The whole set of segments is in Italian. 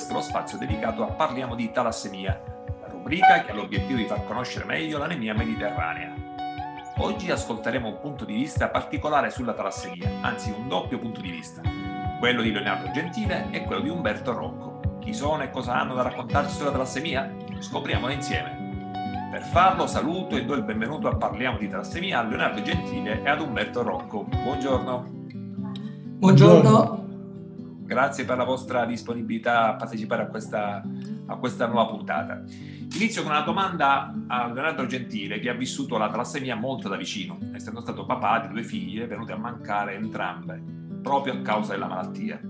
Questo è lo spazio dedicato a Parliamo di talassemia, la rubrica che ha l'obiettivo di far conoscere meglio l'anemia mediterranea. Oggi ascolteremo un punto di vista particolare sulla talassemia, anzi un doppio punto di vista, quello di Leonardo Gentile e quello di Umberto Rocco. Chi sono e cosa hanno da raccontarci sulla talassemia? Scopriamolo insieme. Per farlo saluto e do il benvenuto a Parliamo di talassemia a Leonardo Gentile e ad Umberto Rocco. Buongiorno. Buongiorno. Grazie per la vostra disponibilità a partecipare a questa, a questa nuova puntata. Inizio con una domanda a Leonardo Gentile, che ha vissuto la talassemia molto da vicino, essendo stato papà di due figlie venute a mancare entrambe, proprio a causa della malattia.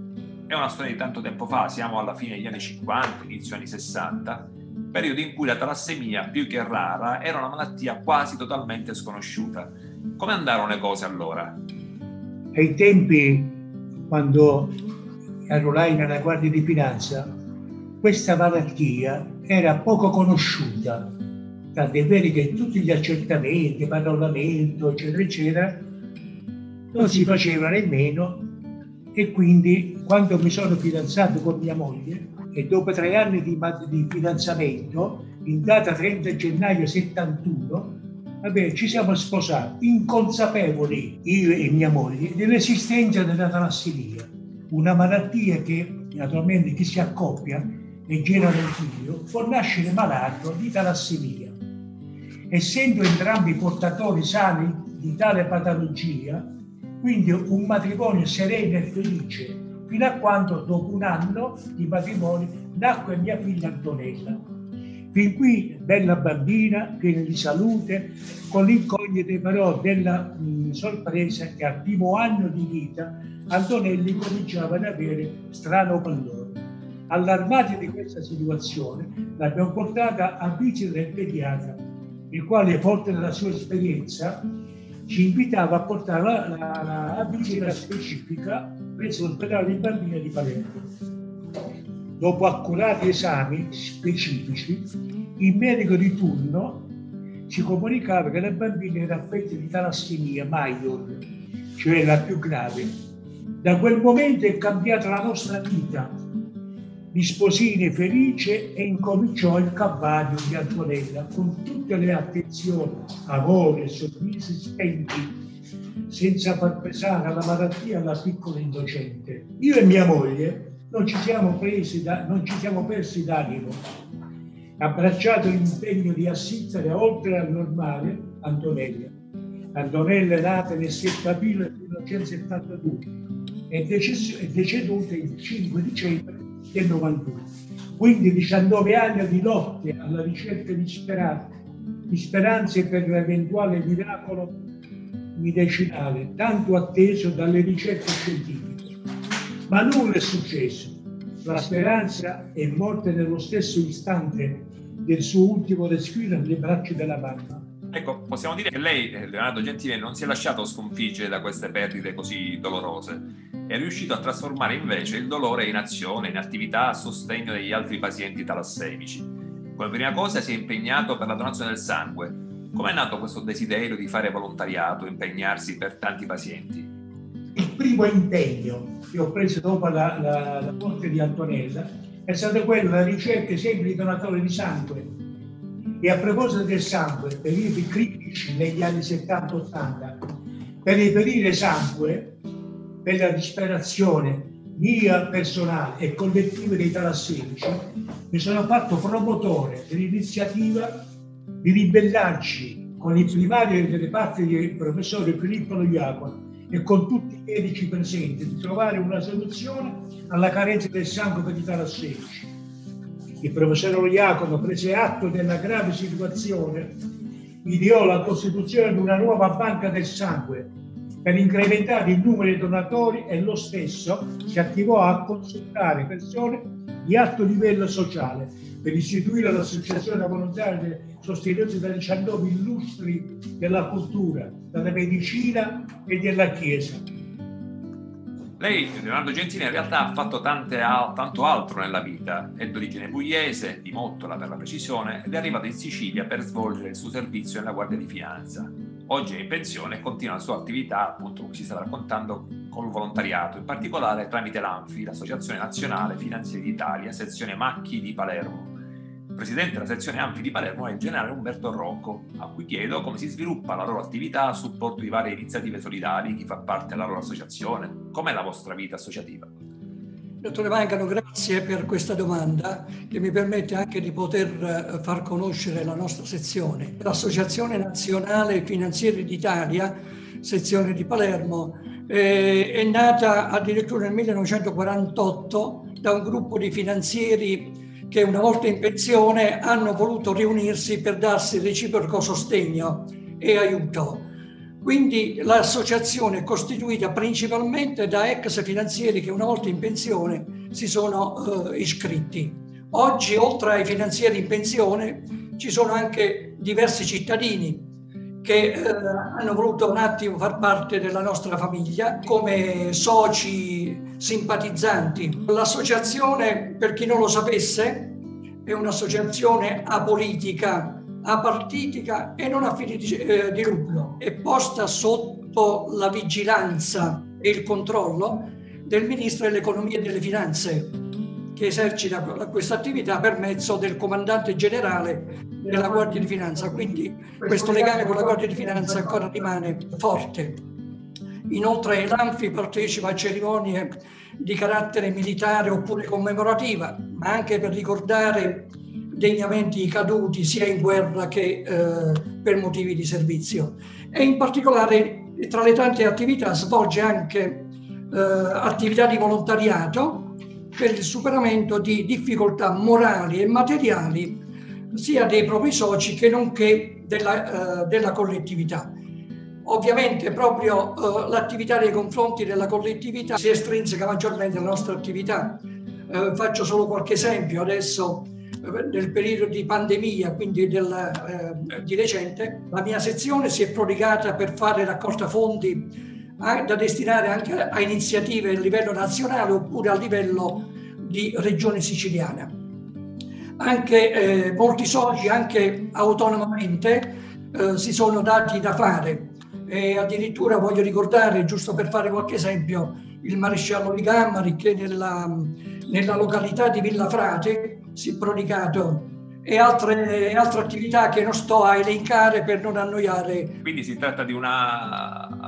È una storia di tanto tempo fa, siamo alla fine degli anni 50, inizio anni 60, periodo in cui la talassemia, più che rara, era una malattia quasi totalmente sconosciuta. Come andarono le cose allora? Ai tempi, quando arruolai nella Guardia di Finanza, questa malattia era poco conosciuta, tant'è vero che tutti gli accertamenti, parollamento, eccetera, eccetera, non si facevano nemmeno e quindi quando mi sono fidanzato con mia moglie e dopo tre anni di, di fidanzamento, in data 30 gennaio 71, vabbè, ci siamo sposati inconsapevoli, io e mia moglie, dell'esistenza della talassemia una malattia che naturalmente chi si accoppia e genera un figlio può nascere malato di talassemia. Essendo entrambi portatori sani di tale patologia, quindi un matrimonio sereno e felice, fino a quando dopo un anno di matrimonio nacque mia figlia Antonella. Fin qui bella bambina, piena di salute, con l'incognita però della mh, sorpresa che al primo anno di vita Antonelli cominciava ad avere strano pallore. Allarmati di questa situazione, l'abbiamo portata a visita del pediatra, il quale, forte della sua esperienza, ci invitava a portare la, visita specifica presso l'ospedale di bambini di Palermo. Dopo accurati esami specifici, il medico di turno ci comunicava che la bambina era affetta di talassemia major, cioè la più grave, da quel momento è cambiata la nostra vita. Mi sposini felice e incominciò il calvario di Antonella con tutte le attenzioni, amore sorrisi spenti, senza far pesare la malattia alla piccola innocente. Io e mia moglie non ci siamo, presi da, non ci siamo persi d'animo. Abbracciato l'impegno di assistere oltre al normale Antonella. Antonella è nata nel 7 aprile 1972 è, decesso, è deceduta il 5 dicembre del 91. Quindi 19 anni di lotte alla ricerca di speranze, di speranze per l'eventuale miracolo medicinale, tanto atteso dalle ricerche scientifiche. Ma nulla è successo. La speranza è morta nello stesso istante del suo ultimo respiro nelle braccia della mamma. Ecco, possiamo dire che lei, Leonardo Gentile, non si è lasciato sconfiggere da queste perdite così dolorose è riuscito a trasformare invece il dolore in azione, in attività a sostegno degli altri pazienti talassemici. Come prima cosa si è impegnato per la donazione del sangue. Come è nato questo desiderio di fare volontariato, impegnarsi per tanti pazienti? Il primo impegno che ho preso dopo la, la, la morte di Antonella è stato quello della ricerca sempre di donatori di sangue. E a proposito del sangue, periodi critici negli anni 70-80, per reperire sangue per la disperazione mia personale e collettiva dei talassemici, mi sono fatto promotore dell'iniziativa di ribellarci con i primari delle parti del professore Filippo Loiacono e con tutti i medici presenti di trovare una soluzione alla carenza del sangue per i talassemici. Il professore Loiacono prese atto della grave situazione, ideò la costituzione di una nuova banca del sangue Per incrementare il numero di donatori e lo stesso si attivò a consultare persone di alto livello sociale per istituire l'associazione volontaria sostenuti da 19 illustri della cultura, della medicina e della Chiesa. Lei, Leonardo Gentini, in realtà ha fatto tante, tanto altro nella vita. È d'origine pugliese, di Mottola per la precisione, ed è arrivato in Sicilia per svolgere il suo servizio nella Guardia di Finanza. Oggi è in pensione e continua la sua attività, appunto, come ci stava raccontando, col volontariato, in particolare tramite l'ANFI, l'Associazione Nazionale Finanzieri d'Italia, sezione Macchi di Palermo presidente della sezione Anfi di Palermo è il generale Umberto Rocco, a cui chiedo come si sviluppa la loro attività a supporto di varie iniziative solidali, chi fa parte della loro associazione, com'è la vostra vita associativa? Dottore Mangano, grazie per questa domanda che mi permette anche di poter eh, far conoscere la nostra sezione. L'Associazione Nazionale Finanzieri d'Italia, sezione di Palermo, eh, è nata addirittura nel 1948 da un gruppo di finanzieri che una volta in pensione hanno voluto riunirsi per darsi reciproco sostegno e aiuto. Quindi l'associazione è costituita principalmente da ex finanzieri che una volta in pensione si sono eh, iscritti. Oggi, oltre ai finanzieri in pensione, ci sono anche diversi cittadini che eh, hanno voluto un attimo far parte della nostra famiglia come soci simpatizzanti. L'associazione, per chi non lo sapesse, è un'associazione apolitica, apartitica e non a fini di, eh, di lucro. È posta sotto la vigilanza e il controllo del Ministro dell'Economia e delle Finanze, che esercita questa attività per mezzo del comandante generale della Guardia di Finanza. Quindi questo legame con la Guardia di Finanza ancora rimane forte. Inoltre l'ANFI partecipa a cerimonie di carattere militare oppure commemorativa, ma anche per ricordare degnamente i caduti sia in guerra che eh, per motivi di servizio. E in particolare tra le tante attività svolge anche eh, attività di volontariato per il superamento di difficoltà morali e materiali sia dei propri soci che nonché della, eh, della collettività. Ovviamente proprio uh, l'attività nei confronti della collettività si estrinseca maggiormente alla nostra attività. Uh, faccio solo qualche esempio. Adesso uh, nel periodo di pandemia, quindi del, di recente, la mia sezione si è prodigata per fare raccolta fondi da destinare anche a iniziative a livello nazionale oppure a livello di regione siciliana. Anche eh, molti soci, anche autonomamente, eh, si sono dati da fare e addirittura voglio ricordare, giusto per fare qualche esempio, il maresciallo di Gammari che nella, nella località di Villafrate si è prodigato e altre, altre, attività che non sto a elencare per non annoiare. Quindi si tratta di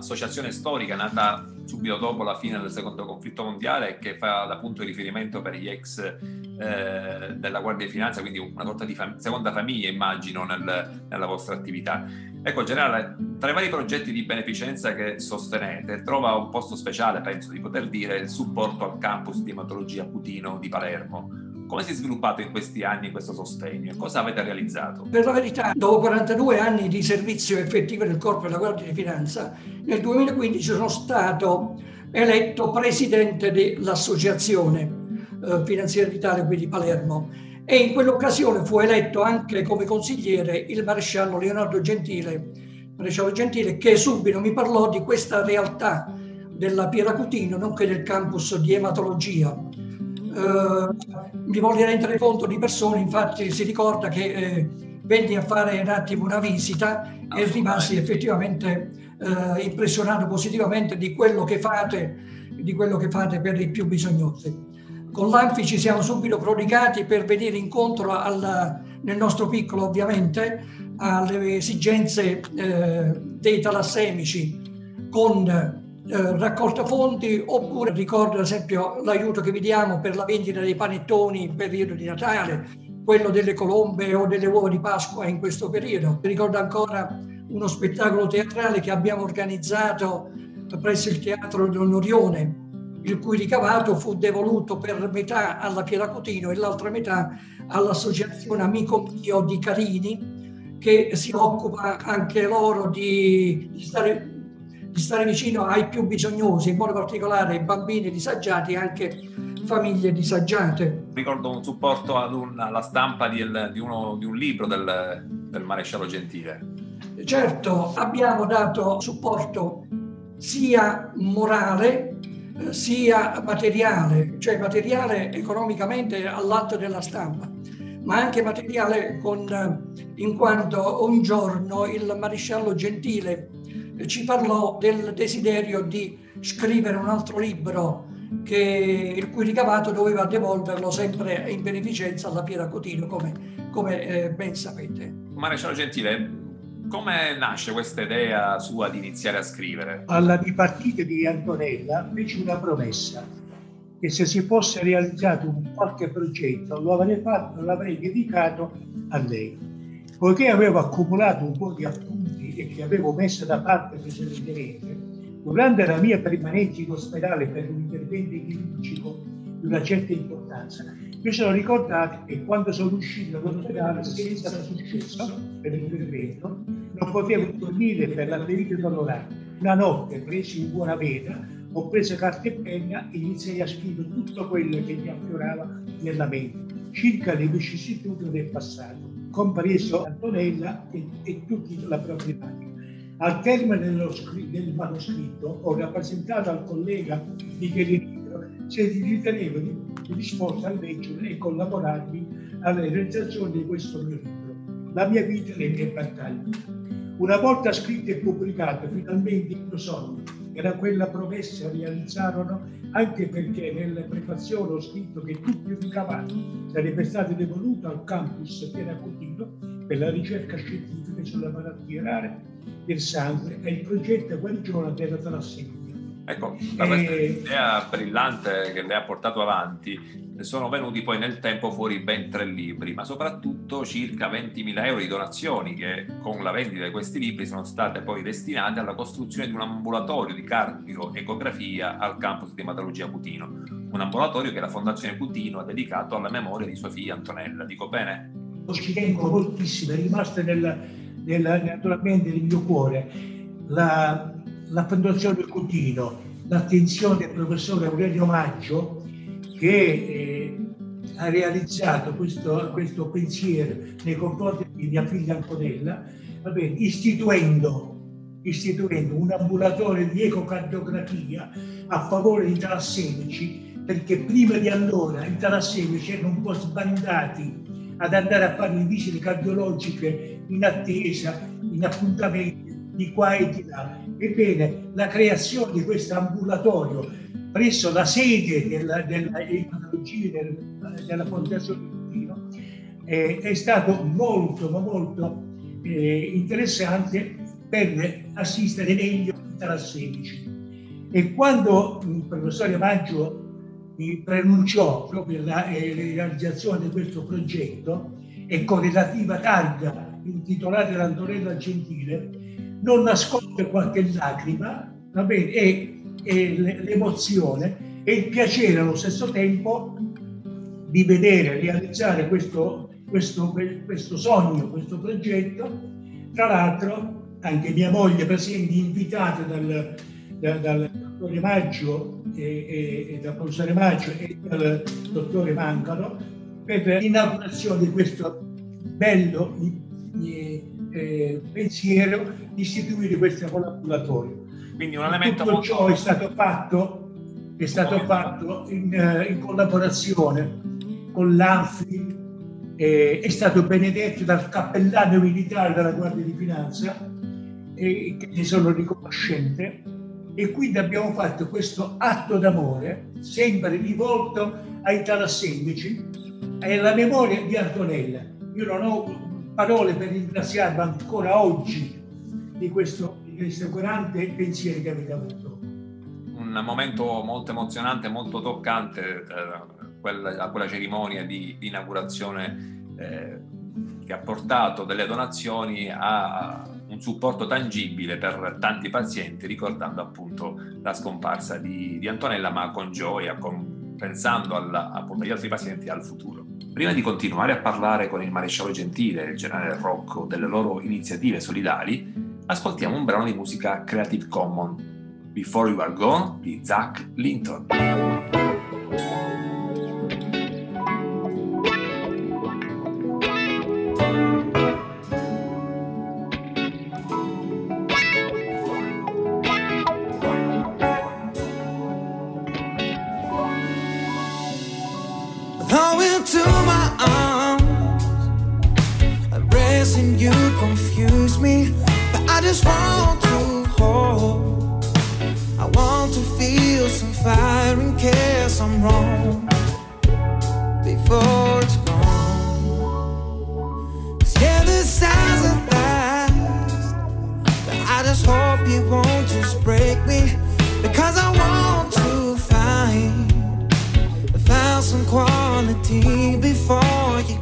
un'associazione storica nata subito dopo la fine del secondo conflitto mondiale che fa da punto di riferimento per gli ex eh, della Guardia di Finanza, quindi una sorta di fam- seconda famiglia immagino nel, nella vostra attività. Ecco, generale, tra i vari progetti di beneficenza che sostenete, trova un posto speciale, penso di poter dire, il supporto al campus di ematologia Cutino di Palermo. Come si è sviluppato in questi anni questo sostegno? Cosa avete realizzato? Per la verità, dopo 42 anni di servizio effettivo nel Corpo della Guardia di Finanza, nel 2015 sono stato eletto presidente dell'Associazione eh, Finanziaria d'Italia qui di Palermo e in quell'occasione fu eletto anche come consigliere il maresciallo Leonardo Gentile, maresciallo Gentile che subito mi parlò di questa realtà della Pieracutino, nonché del campus di ematologia. Eh, mi voglio rendere conto di persone, infatti si ricorda che eh, venni a fare un attimo una visita e rimasi effettivamente eh, impressionato positivamente di quello che fate, di quello che fate per i più bisognosi. Con l'Anfi ci siamo subito prodigati per venire incontro al, nel nostro piccolo ovviamente alle esigenze eh, dei talassemici con eh, raccolta fondi oppure ricordo ad esempio l'aiuto che vi diamo per la vendita dei panettoni in periodo di Natale, quello delle colombe o delle uova di Pasqua in questo periodo. Ricordo ancora uno spettacolo teatrale che abbiamo organizzato presso il Teatro dell'Onorione il cui ricavato fu devoluto per metà alla Pieracotino e l'altra metà all'associazione Amico Mio di Carini, che si occupa anche loro di, di stare di stare vicino ai più bisognosi, in modo particolare ai bambini disagiati e anche famiglie disagiate. Ricordo un supporto ad un, alla stampa di, di, uno, di un libro del, del maresciallo Gentile. Certo, abbiamo dato supporto sia morale eh, sia materiale, cioè materiale economicamente all'atto della stampa, ma anche materiale con, eh, in quanto un giorno il maresciallo Gentile ci parlò del desiderio di scrivere un altro libro che, il cui ricavato doveva devolverlo sempre in beneficenza alla Piera Cotino, come, come eh, ben sapete. Maresciallo Gentile, come nasce questa idea sua di iniziare a scrivere? Alla dipartita di Antonella fece una promessa che se si fosse realizzato un qualche progetto lo avrei fatto, l'avrei dedicato a lei. Poiché avevo accumulato un po' di appunti e che avevo messo da parte precedentemente, durante la mia permanenza in ospedale per un intervento chirurgico di una certa importanza, mi sono ricordato che quando sono uscito dall'ospedale senza successo per l'intervento, non potevo dormire per la ferita dolorante. Una notte, presi in buona veda, ho preso carta e penna e iniziai a scrivere tutto quello che mi affiorava nella mente, circa le vicissitudini del passato, compreso Antonella e, e tutti la problematica. Al termine dello, del manoscritto ho rappresentato al collega Michelino se ritenevo disposto a leggere e collaborarmi alla realizzazione di questo mio libro, La mia vita e le mie battaglie. Una volta scritto e pubblicato, finalmente il mio sogno era quella promessa realizzarono anche perché nella prefazione ho scritto che tutto il ricavato sarebbe stato devoluto al campus Pieracutino per la ricerca scientifica sulle malattie rare del sangue e il progetto guarigione della talassemia. Ecco, da questa e... idea brillante che lei ha portato avanti sono venuti poi nel tempo fuori ben tre libri, ma soprattutto circa 20.000 euro di donazioni che con la vendita di questi libri sono state poi destinate alla costruzione di un ambulatorio di cardioecografia al campus di ematologia Cutino, un ambulatorio che la Fondazione Cutino ha dedicato alla memoria di sua figlia Antonella. Dico bene? Ci tengo moltissimo, è rimasta nel, nel, naturalmente nel mio cuore la, la Fondazione Cutino, l'attenzione del professore Aurelio Maggio che eh, ha realizzato questo, questo, pensiero nei confronti di mia figlia Antonella, vabbè, istituendo, istituendo un ambulatorio di ecocardiografia a favore di talassemici, perché prima di allora i talassemici erano un po' sbandati ad andare a fare le visite cardiologiche in attesa, in appuntamenti di qua e di là. Ebbene, la creazione di questo ambulatorio presso la sede della, della, del, della Fondazione Tutino eh, è stato molto, ma molto eh, interessante per assistere meglio i talassemici. E quando il professore Maggio mi preannunciò proprio la eh, realizzazione di questo progetto e con relativa targa intitolata l'Antonella Gentile, non nasconde qualche lacrima, va bene, e e l'emozione e il piacere allo stesso tempo di vedere realizzare questo, questo, questo sogno, questo progetto. Tra l'altro anche mia moglie presente invitata dal, dal, dal dottore Maggio e, e, e, dal professore Maggio e dal dottore Mancano per l'inaugurazione di questo bello eh, eh, pensiero di istituire questo collaboratorio. Quindi un elemento Tutto molto... ciò è stato fatto, è stato fatto in, eh, in, collaborazione con l'ANFI, eh, è stato benedetto dal cappellano militare della Guardia di Finanza, e che ne sono riconoscente, e quindi abbiamo fatto questo atto d'amore, sempre rivolto ai talassemici e alla memoria di Antonella. Io non ho parole per ringraziarvi ancora oggi di questo grande pensieri che avete avuto. Un momento molto emozionante, molto toccante eh, a quella cerimonia di, di inaugurazione eh, che ha portato delle donazioni a un supporto tangibile per tanti pazienti, ricordando appunto la scomparsa di, di Antonella, ma con gioia, con, pensando alla, appunto agli altri pazienti e al futuro. Prima di continuare a parlare con il maresciallo Gentile e il generale Rocco delle loro iniziative solidali, Ascoltiamo un brano di musica Creative Commons, Before You Are Gone di Zach Linton.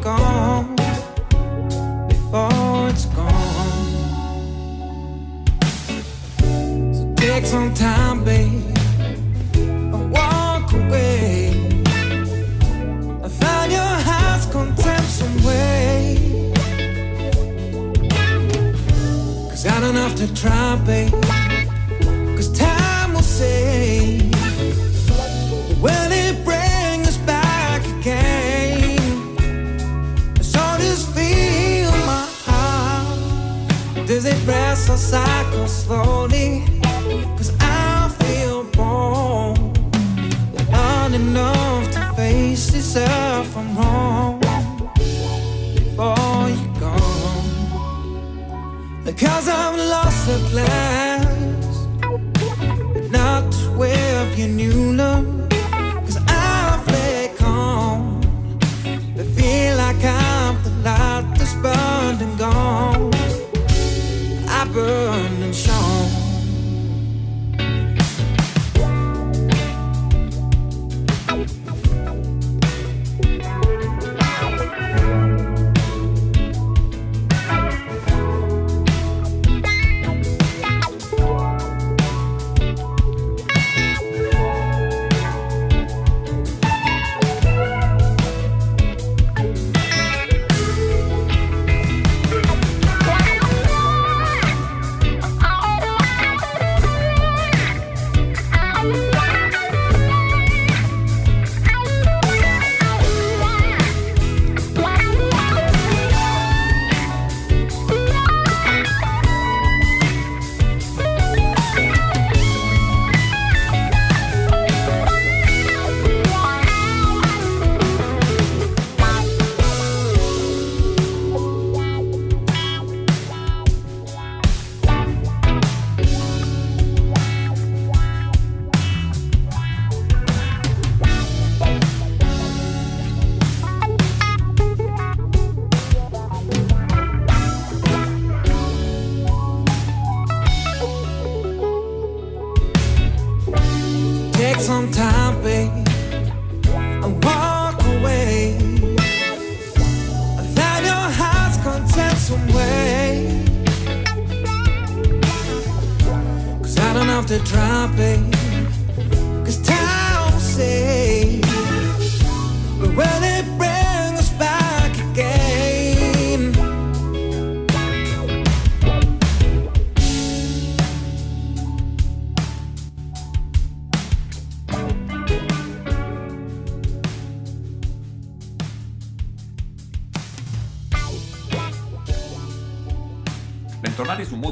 Gone. Before it's gone. So take some time, babe, and walk away. I found your heart's content some way. Cause I don't have to try, babe. I go slowly. Cause I feel born. Not enough to face this if I'm wrong. Before you go. Because I'm lost at last. But not where you knew.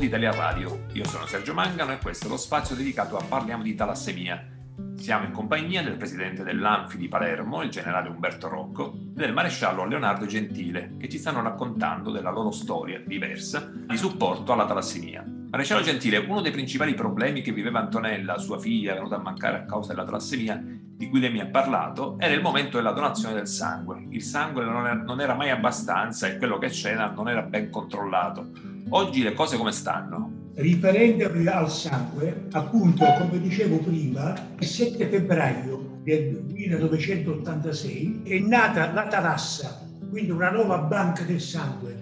Italia Radio. Io sono Sergio Mangano e questo è lo spazio dedicato a Parliamo di talassemia. Siamo in compagnia del presidente dell'Anfi di Palermo, il generale Umberto Rocco, e del maresciallo Leonardo Gentile, che ci stanno raccontando della loro storia diversa di supporto alla talassemia. Maresciallo Gentile, uno dei principali problemi che viveva Antonella, sua figlia, venuta a mancare a causa della talassemia, di cui lei mi ha parlato, era il momento della donazione del sangue. Il sangue non era, mai abbastanza e quello che c'era non era ben controllato. Oggi le cose come stanno? Riferendomi al sangue, appunto, come dicevo prima, il 7 febbraio del 1986 è nata la Tarassa, quindi una nuova banca del sangue,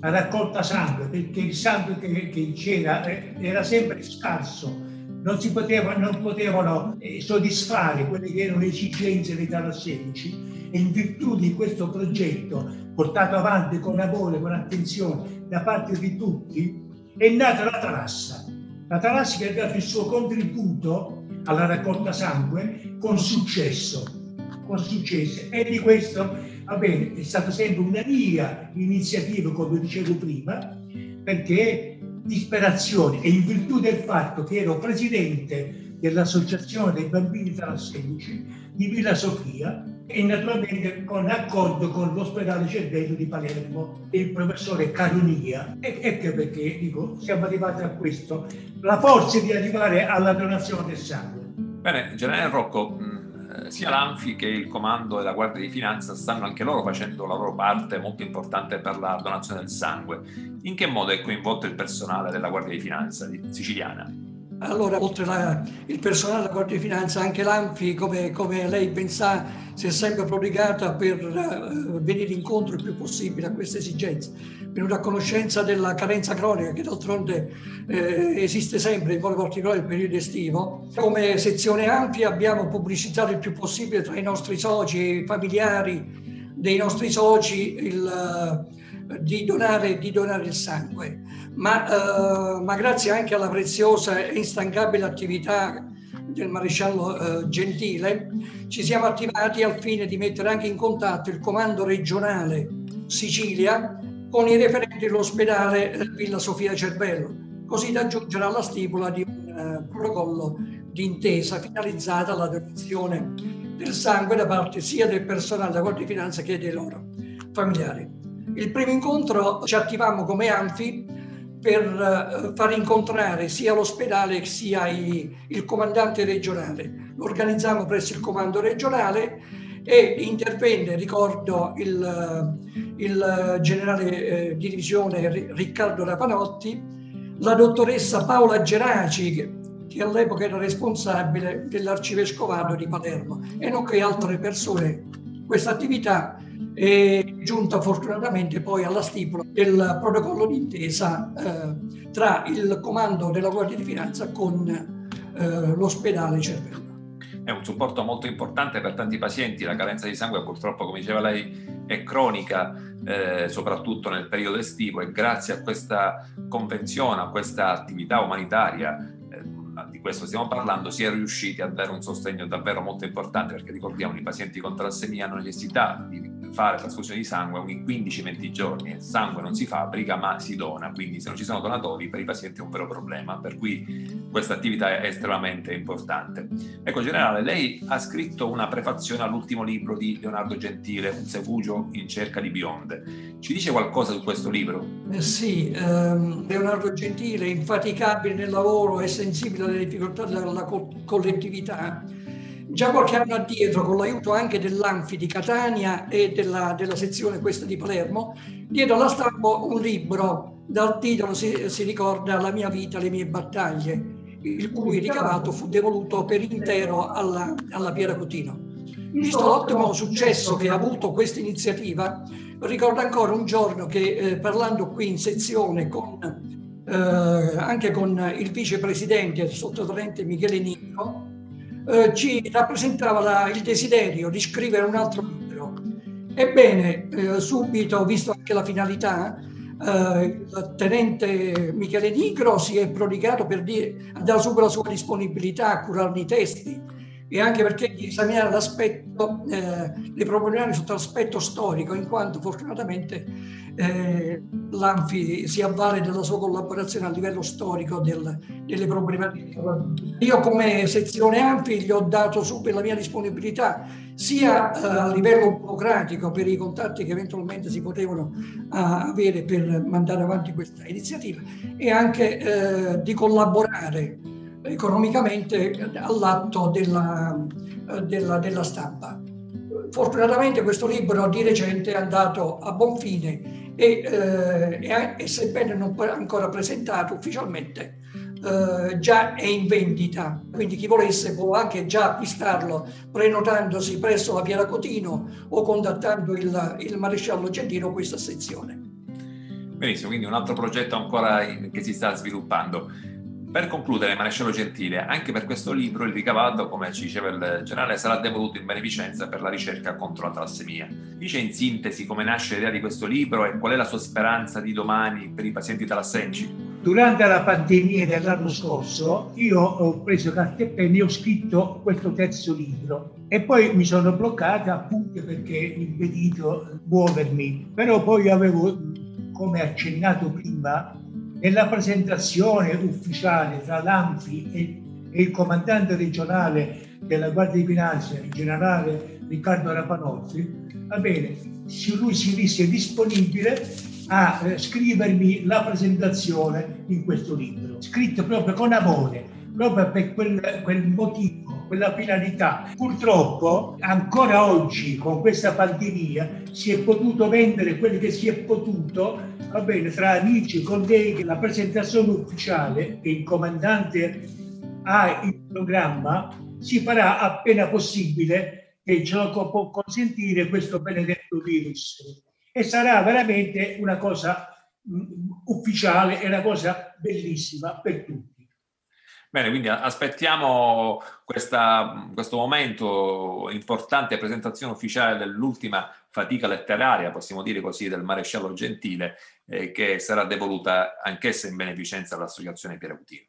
la raccolta sangue, perché il sangue che, che c'era eh, era sempre scarso, non si poteva, non potevano eh, soddisfare quelle che erano le esigenze dei talassemici e in virtù di questo progetto portato avanti con amore, con attenzione da parte di tutti, è nata la Talassa. La Talassa che ha dato il suo contributo alla raccolta sangue con successo, con successo. E di questo, va bene, è stata sempre una mia iniziativa, come dicevo prima, perché disperazione e in virtù del fatto che ero presidente dell'Associazione dei bambini talassemici di Villa Sofia e naturalmente con accordo con l'ospedale Cervello di Palermo e il professore Caronia. E ecco perché dico, siamo arrivati a questo, la forza di arrivare alla donazione del sangue. Bene, Generale Rocco, eh, sia l'Anfi che il Comando e la Guardia di Finanza stanno anche loro facendo la loro parte molto importante per la donazione del sangue. In che modo è coinvolto il personale della Guardia di Finanza siciliana? Allora, oltre al personale della Guardia di Finanza, anche l'Anfi, come, come, lei ben sa, si è sempre prodigata per uh, venire incontro il più possibile a queste esigenze, venuta a conoscenza della carenza cronica che d'altronde eh, esiste sempre, in modo particolare nel periodo estivo. Come sezione Anfi abbiamo pubblicizzato il più possibile tra i nostri soci, i familiari dei nostri soci, il, di, donare, di donare il sangue ma, uh, ma, grazie anche alla preziosa e instancabile attività del maresciallo uh, Gentile, ci siamo attivati al fine di mettere anche in contatto il comando regionale Sicilia con i referenti dell'ospedale eh, Villa Sofia Cervello, così da giungere alla stipula di un uh, protocollo d'intesa finalizzata alla donazione del sangue da parte sia del personale della Guardia di Finanza che dei loro familiari. Il primo incontro ci attivammo come ANFI per eh, far incontrare sia l'ospedale sia i, il comandante regionale. Lo organizziamo presso il comando regionale e intervenne, ricordo, il, il generale eh, di divisione Riccardo Rapanotti, la dottoressa Paola Geraci, che, che all'epoca era responsabile dell'arcivescovado di Palermo, e nonché altre persone. Questa attività è giunta fortunatamente poi alla stipula del protocollo d'intesa eh, tra il comando della Guardia di Finanza con eh, l'ospedale Cervello. È un supporto molto importante per tanti pazienti, la carenza di sangue purtroppo, come diceva lei, è cronica, eh, soprattutto nel periodo estivo e grazie a questa convenzione, a questa attività umanitaria eh, di questo stiamo parlando, si è riusciti a dare un sostegno davvero molto importante perché ricordiamo i pazienti con talassemia hanno necessità di fare trasfusione di sangue ogni 15-20 giorni. Il sangue non si fabbrica ma si dona, quindi se non ci sono donatori per i pazienti è un vero problema, per cui questa attività è estremamente importante. Ecco, generale, lei ha scritto una prefazione all'ultimo libro di Leonardo Gentile, Un Sefugio in cerca di bionde. Ci dice qualcosa su questo libro? Eh sì, ehm, Leonardo Gentile, infaticabile nel lavoro e sensibile alle difficoltà della co- collettività, Già qualche anno addietro, con l'aiuto anche dell'Anfi di Catania e della, della sezione questa di Palermo, diede alla stampa un libro dal titolo si, si ricorda La mia vita, le mie battaglie, il cui ricavato fu devoluto per intero alla, alla Piera Cotino. Visto l'ottimo successo che ha avuto questa iniziativa, ricordo ancora un giorno che eh, parlando qui in sezione con, eh, anche con il vicepresidente, il sottotenente Michele Nicco, eh, ci rappresentava la, il desiderio di scrivere un altro libro. Ebbene, eh, subito, visto anche la finalità, eh, il tenente Michele Nigro si è prodigato per dire, dato subito la sua disponibilità a curarne i testi e anche perché di esaminare l'aspetto, eh, le problematiche sotto l'aspetto storico, in quanto fortunatamente eh, l'Anfi si avvale della sua collaborazione a livello storico del, delle problematiche. Io come sezione Anfi gli ho dato subito la mia disponibilità sia eh, a livello burocratico per i contatti che eventualmente si potevano uh, avere per mandare avanti questa iniziativa e anche eh, di collaborare economicamente all'atto della, della, della stampa. Fortunatamente questo libro di recente è andato a buon fine e, eh, e sebbene non ancora presentato ufficialmente, eh, già è in vendita, quindi chi volesse può anche già acquistarlo prenotandosi presso la Piera Cotino o contattando il, il maresciallo Gentino questa sezione. Benissimo, quindi un altro progetto ancora in, che si sta sviluppando. Per concludere, Maresciallo Gentile, anche per questo libro il ricavato, come ci diceva il generale, sarà devoluto in beneficenza per la ricerca contro la talassemia. Dice in sintesi come nasce l'idea di questo libro e qual è la sua speranza di domani per i pazienti talassemici? durante la pandemia dell'anno scorso io ho preso carta e penna e ho scritto questo terzo libro e poi mi sono bloccata appunto perché impedito muovermi, però poi avevo, come accennato prima, nella presentazione ufficiale tra l'ANFI e, e il comandante regionale della Guardia di Finanza, il generale Riccardo Rapanozzi, va bene, lui si disse disponibile a eh, scrivermi la presentazione in questo libro, scritto proprio con amore, proprio per quel, quel motivo, quella finalità. Purtroppo ancora oggi con questa pandemia si è potuto vendere quello che si è potuto, va bene, tra amici, colleghi, la presentazione ufficiale che il comandante ha in programma si farà appena possibile che ce lo può consentire questo benedetto virus e sarà veramente una cosa mh, ufficiale e una cosa bellissima per tutti. Bene, quindi aspettiamo questa, questo momento importante presentazione ufficiale dell'ultima fatica letteraria, possiamo dire così, del maresciallo Gentile, eh, che sarà devoluta anch'essa in beneficenza all'Associazione Pieragutino.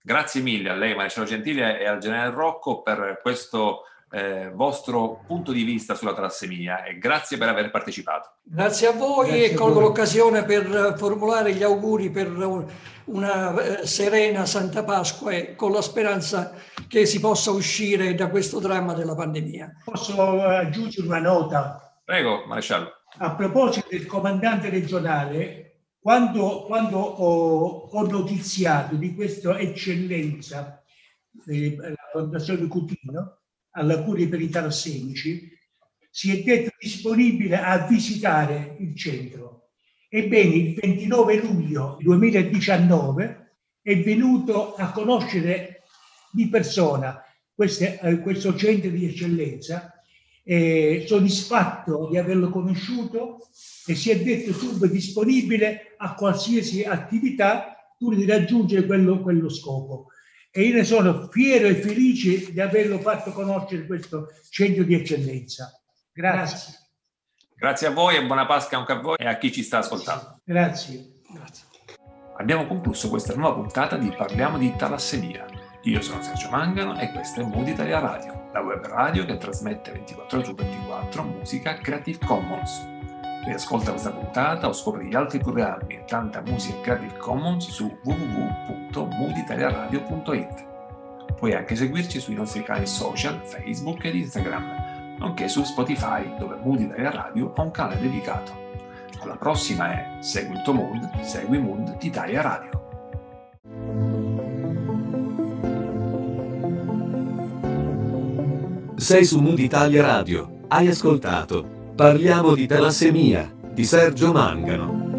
Grazie mille a lei, maresciallo Gentile, e al generale Rocco per questo eh, vostro punto di vista sulla talassemia e grazie per aver partecipato. Grazie a voi grazie e colgo l'occasione per formulare gli auguri per una eh, serena Santa Pasqua e con la speranza che si possa uscire da questo dramma della pandemia. Posso aggiungere una nota? Prego, maresciallo. A proposito del comandante regionale, quando, quando ho, ho, notiziato di questa eccellenza della eh, Fondazione Cutino, alla curia per i talassemici, si è detto disponibile a visitare il centro. Ebbene, il 29 luglio 2019 è venuto a conoscere di persona queste, eh, questo centro di eccellenza, eh, soddisfatto di averlo conosciuto e si è detto subito disponibile a qualsiasi attività pur di raggiungere quello, quello scopo e io ne sono fiero e felice di averlo fatto conoscere questo centro di eccellenza. Grazie. Grazie a voi e buona Pasqua anche a voi e a chi ci sta ascoltando. Grazie. Grazie. Abbiamo concluso questa nuova puntata di Parliamo di talassemia. Io sono Sergio Mangano e questa è Mood Italia Radio, la web radio che trasmette 24 ore su 24 musica Creative Commons. Riascolta questa puntata o scopri gli altri programmi e tanta musica Creative Commons su www.mooditaliaradio.it. Puoi anche seguirci sui nostri canali social, Facebook ed Instagram, nonché su Spotify, dove Mood Italia Radio ha un canale dedicato. Alla prossima è Segui il tuo mood, segui Mood Italia Radio. Sei su Mood Italia Radio. Hai ascoltato Parliamo di talassemia di Sergio Mangano.